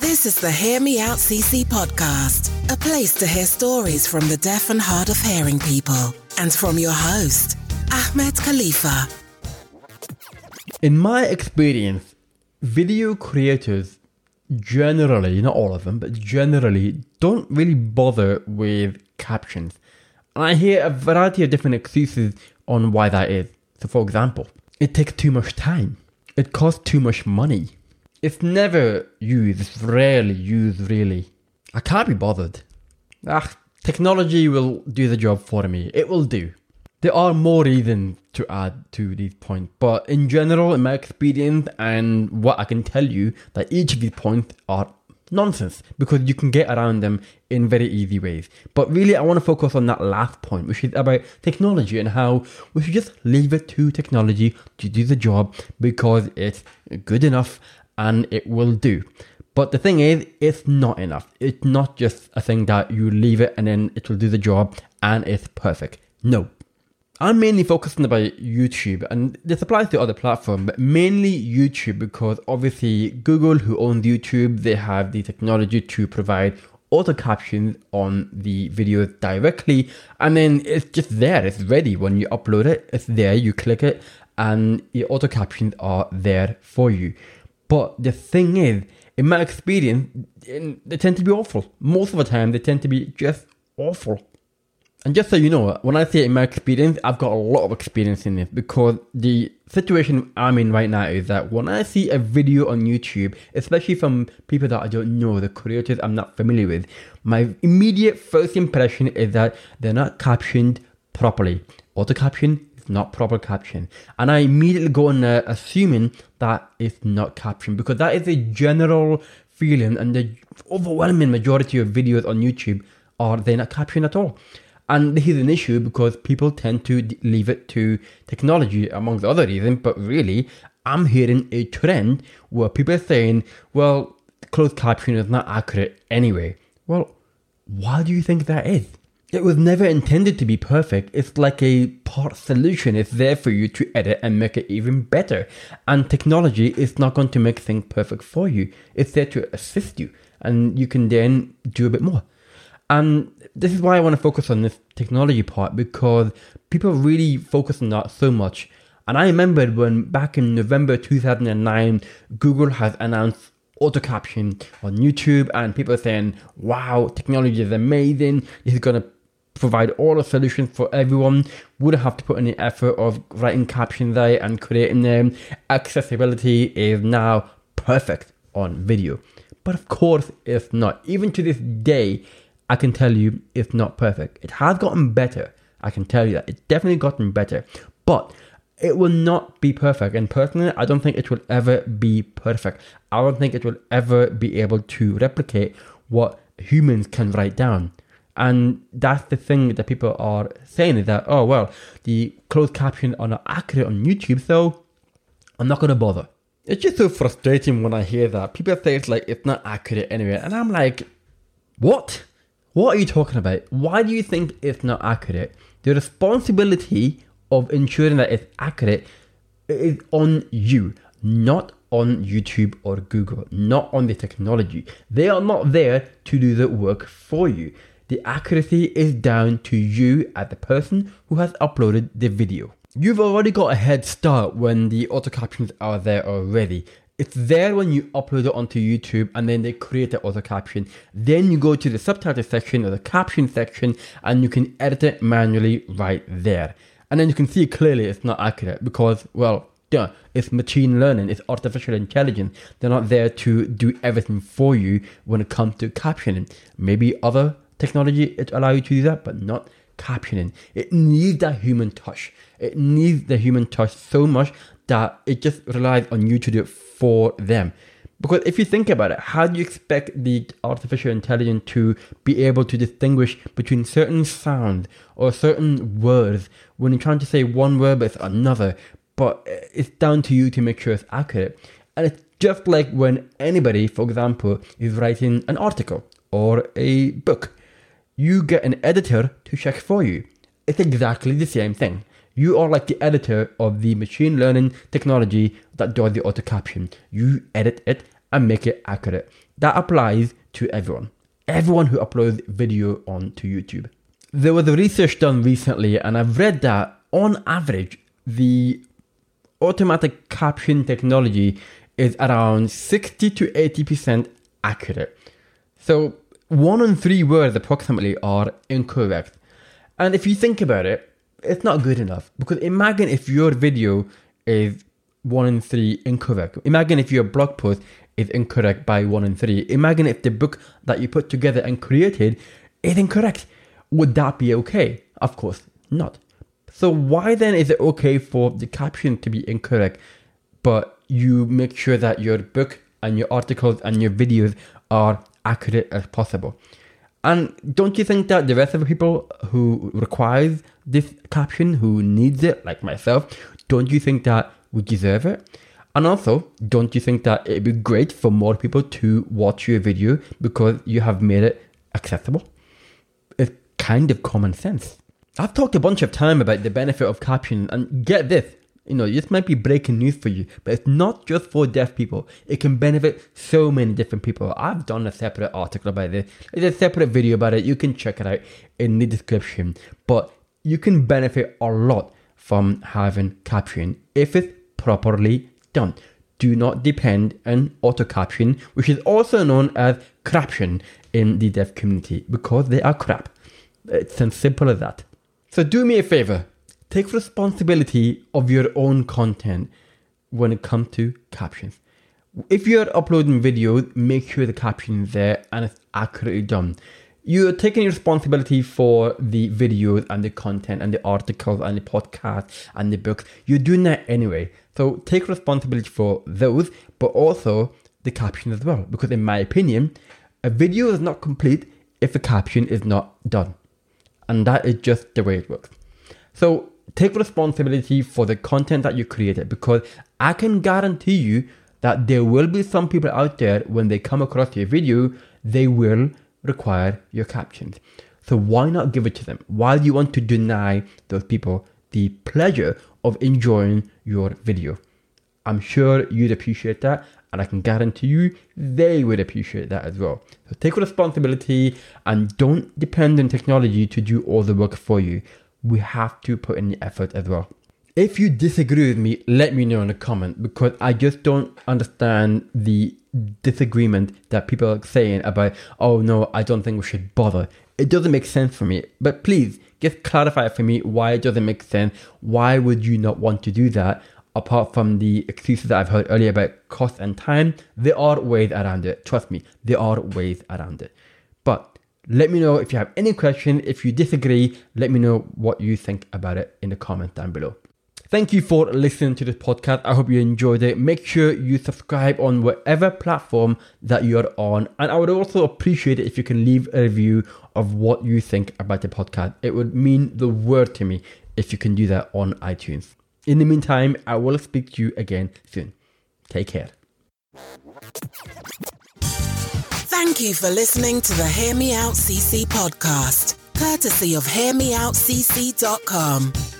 This is the Hear Me Out CC podcast, a place to hear stories from the deaf and hard of hearing people, and from your host, Ahmed Khalifa. In my experience, video creators generally, not all of them, but generally don't really bother with captions. And I hear a variety of different excuses on why that is. So, for example, it takes too much time, it costs too much money, it's never used, it's rarely used, really. I can't be bothered. Ah, technology will do the job for me. It will do. There are more reasons to add to these points, but in general, in my experience and what I can tell you, that each of these points are nonsense because you can get around them in very easy ways. But really, I want to focus on that last point, which is about technology and how we should just leave it to technology to do the job because it's good enough and it will do. But the thing is, it's not enough. It's not just a thing that you leave it and then it will do the job and it's perfect. No. I'm mainly focusing about YouTube and this applies to other platforms, but mainly YouTube because obviously Google, who owns YouTube, they have the technology to provide auto captions on the videos directly and then it's just there, it's ready. When you upload it, it's there, you click it, and your auto captions are there for you. But the thing is, in my experience, they tend to be awful. Most of the time, they tend to be just awful. And just so you know, when I say in my experience, I've got a lot of experience in this because the situation I'm in right now is that when I see a video on YouTube, especially from people that I don't know, the creators I'm not familiar with, my immediate first impression is that they're not captioned properly. Auto caption is not proper caption. And I immediately go on uh, assuming that it's not captioned because that is a general feeling and the overwhelming majority of videos on YouTube are they not captioned at all. And this is an issue because people tend to leave it to technology, amongst other reasons. But really, I'm hearing a trend where people are saying, well, closed caption is not accurate anyway. Well, why do you think that is? It was never intended to be perfect. It's like a part solution. It's there for you to edit and make it even better. And technology is not going to make things perfect for you. It's there to assist you. And you can then do a bit more. And this is why I want to focus on this technology part because people really focus on that so much. And I remembered when back in November 2009, Google has announced auto caption on YouTube, and people saying, wow, technology is amazing. This is going to provide all the solutions for everyone. Wouldn't have to put any effort of writing captions there and creating them. Accessibility is now perfect on video. But of course, it's not. Even to this day, I can tell you it's not perfect. It has gotten better. I can tell you that. It's definitely gotten better. But it will not be perfect. And personally, I don't think it will ever be perfect. I don't think it will ever be able to replicate what humans can write down. And that's the thing that people are saying is that, oh, well, the closed captions are not accurate on YouTube, so I'm not going to bother. It's just so frustrating when I hear that. People say it's like, it's not accurate anyway. And I'm like, what? What are you talking about? Why do you think it's not accurate? The responsibility of ensuring that it's accurate is on you, not on YouTube or Google, not on the technology. They are not there to do the work for you. The accuracy is down to you as the person who has uploaded the video. You've already got a head start when the auto captions are there already. It's there when you upload it onto YouTube and then they create the auto caption. Then you go to the subtitle section or the caption section and you can edit it manually right there. And then you can see clearly it's not accurate because, well, yeah, it's machine learning, it's artificial intelligence. They're not there to do everything for you when it comes to captioning. Maybe other technology it allow you to do that, but not captioning. It needs that human touch. It needs the human touch so much that it just relies on you to do it for them. Because if you think about it, how do you expect the artificial intelligence to be able to distinguish between certain sounds or certain words when you're trying to say one word it's another? But it's down to you to make sure it's accurate. And it's just like when anybody, for example, is writing an article or a book, you get an editor to check for you. It's exactly the same thing You are like the editor of the machine learning technology that does the auto caption. You edit it and make it accurate. That applies to everyone. Everyone who uploads video onto YouTube. There was a research done recently, and I've read that on average, the automatic caption technology is around 60 to 80% accurate. So, one in three words approximately are incorrect. And if you think about it, it's not good enough. Because imagine if your video is one in three incorrect. Imagine if your blog post is incorrect by one in three. Imagine if the book that you put together and created is incorrect. Would that be okay? Of course not. So why then is it okay for the caption to be incorrect, but you make sure that your book and your articles and your videos are accurate as possible? And don't you think that the rest of the people who requires this caption, who needs it, like myself, don't you think that we deserve it? And also, don't you think that it'd be great for more people to watch your video because you have made it accessible? It's kind of common sense. I've talked a bunch of time about the benefit of captioning, and get this, you know, this might be breaking news for you, but it's not just for deaf people. It can benefit so many different people. I've done a separate article about this. There's a separate video about it. You can check it out in the description. But you can benefit a lot from having captioning if it's properly done. Do not depend on auto caption, which is also known as craption in the deaf community, because they are crap. It's as simple as that. So do me a favor, take responsibility of your own content when it comes to captions. If you're uploading videos, make sure the caption is there and it's accurately done. You're taking responsibility for the videos and the content and the articles and the podcasts and the books. You're doing that anyway. So take responsibility for those, but also the caption as well. Because in my opinion, a video is not complete if the caption is not done. And that is just the way it works. So take responsibility for the content that you created because I can guarantee you that there will be some people out there when they come across your video, they will require your captions. So why not give it to them? Do you want to deny those people the pleasure of enjoying your video? I'm sure you'd appreciate that, and I can guarantee you they would appreciate that as well. So take responsibility and don't depend on technology to do all the work for you we have to put in the effort as well. If you disagree with me, let me know in a comment because I just don't understand the disagreement that people are saying about, oh no, I don't think we should bother. It doesn't make sense for me. But please, just clarify for me why it doesn't make sense. Why would you not want to do that? Apart from the excuses that I've heard earlier about cost and time, there are ways around it. Trust me, there are ways around it. Let me know if you have any question. If you disagree, let me know what you think about it in the comment down below. Thank you for listening to this podcast. I hope you enjoyed it. Make sure you subscribe on whatever platform that you're on. And I would also appreciate it if you can leave a review of what you think about the podcast. It would mean the world to me if you can do that on iTunes. In the meantime, I will speak to you again soon. Take care. Thank you for listening to the Hear Me Out CC podcast, courtesy of HearMeOutCC.com.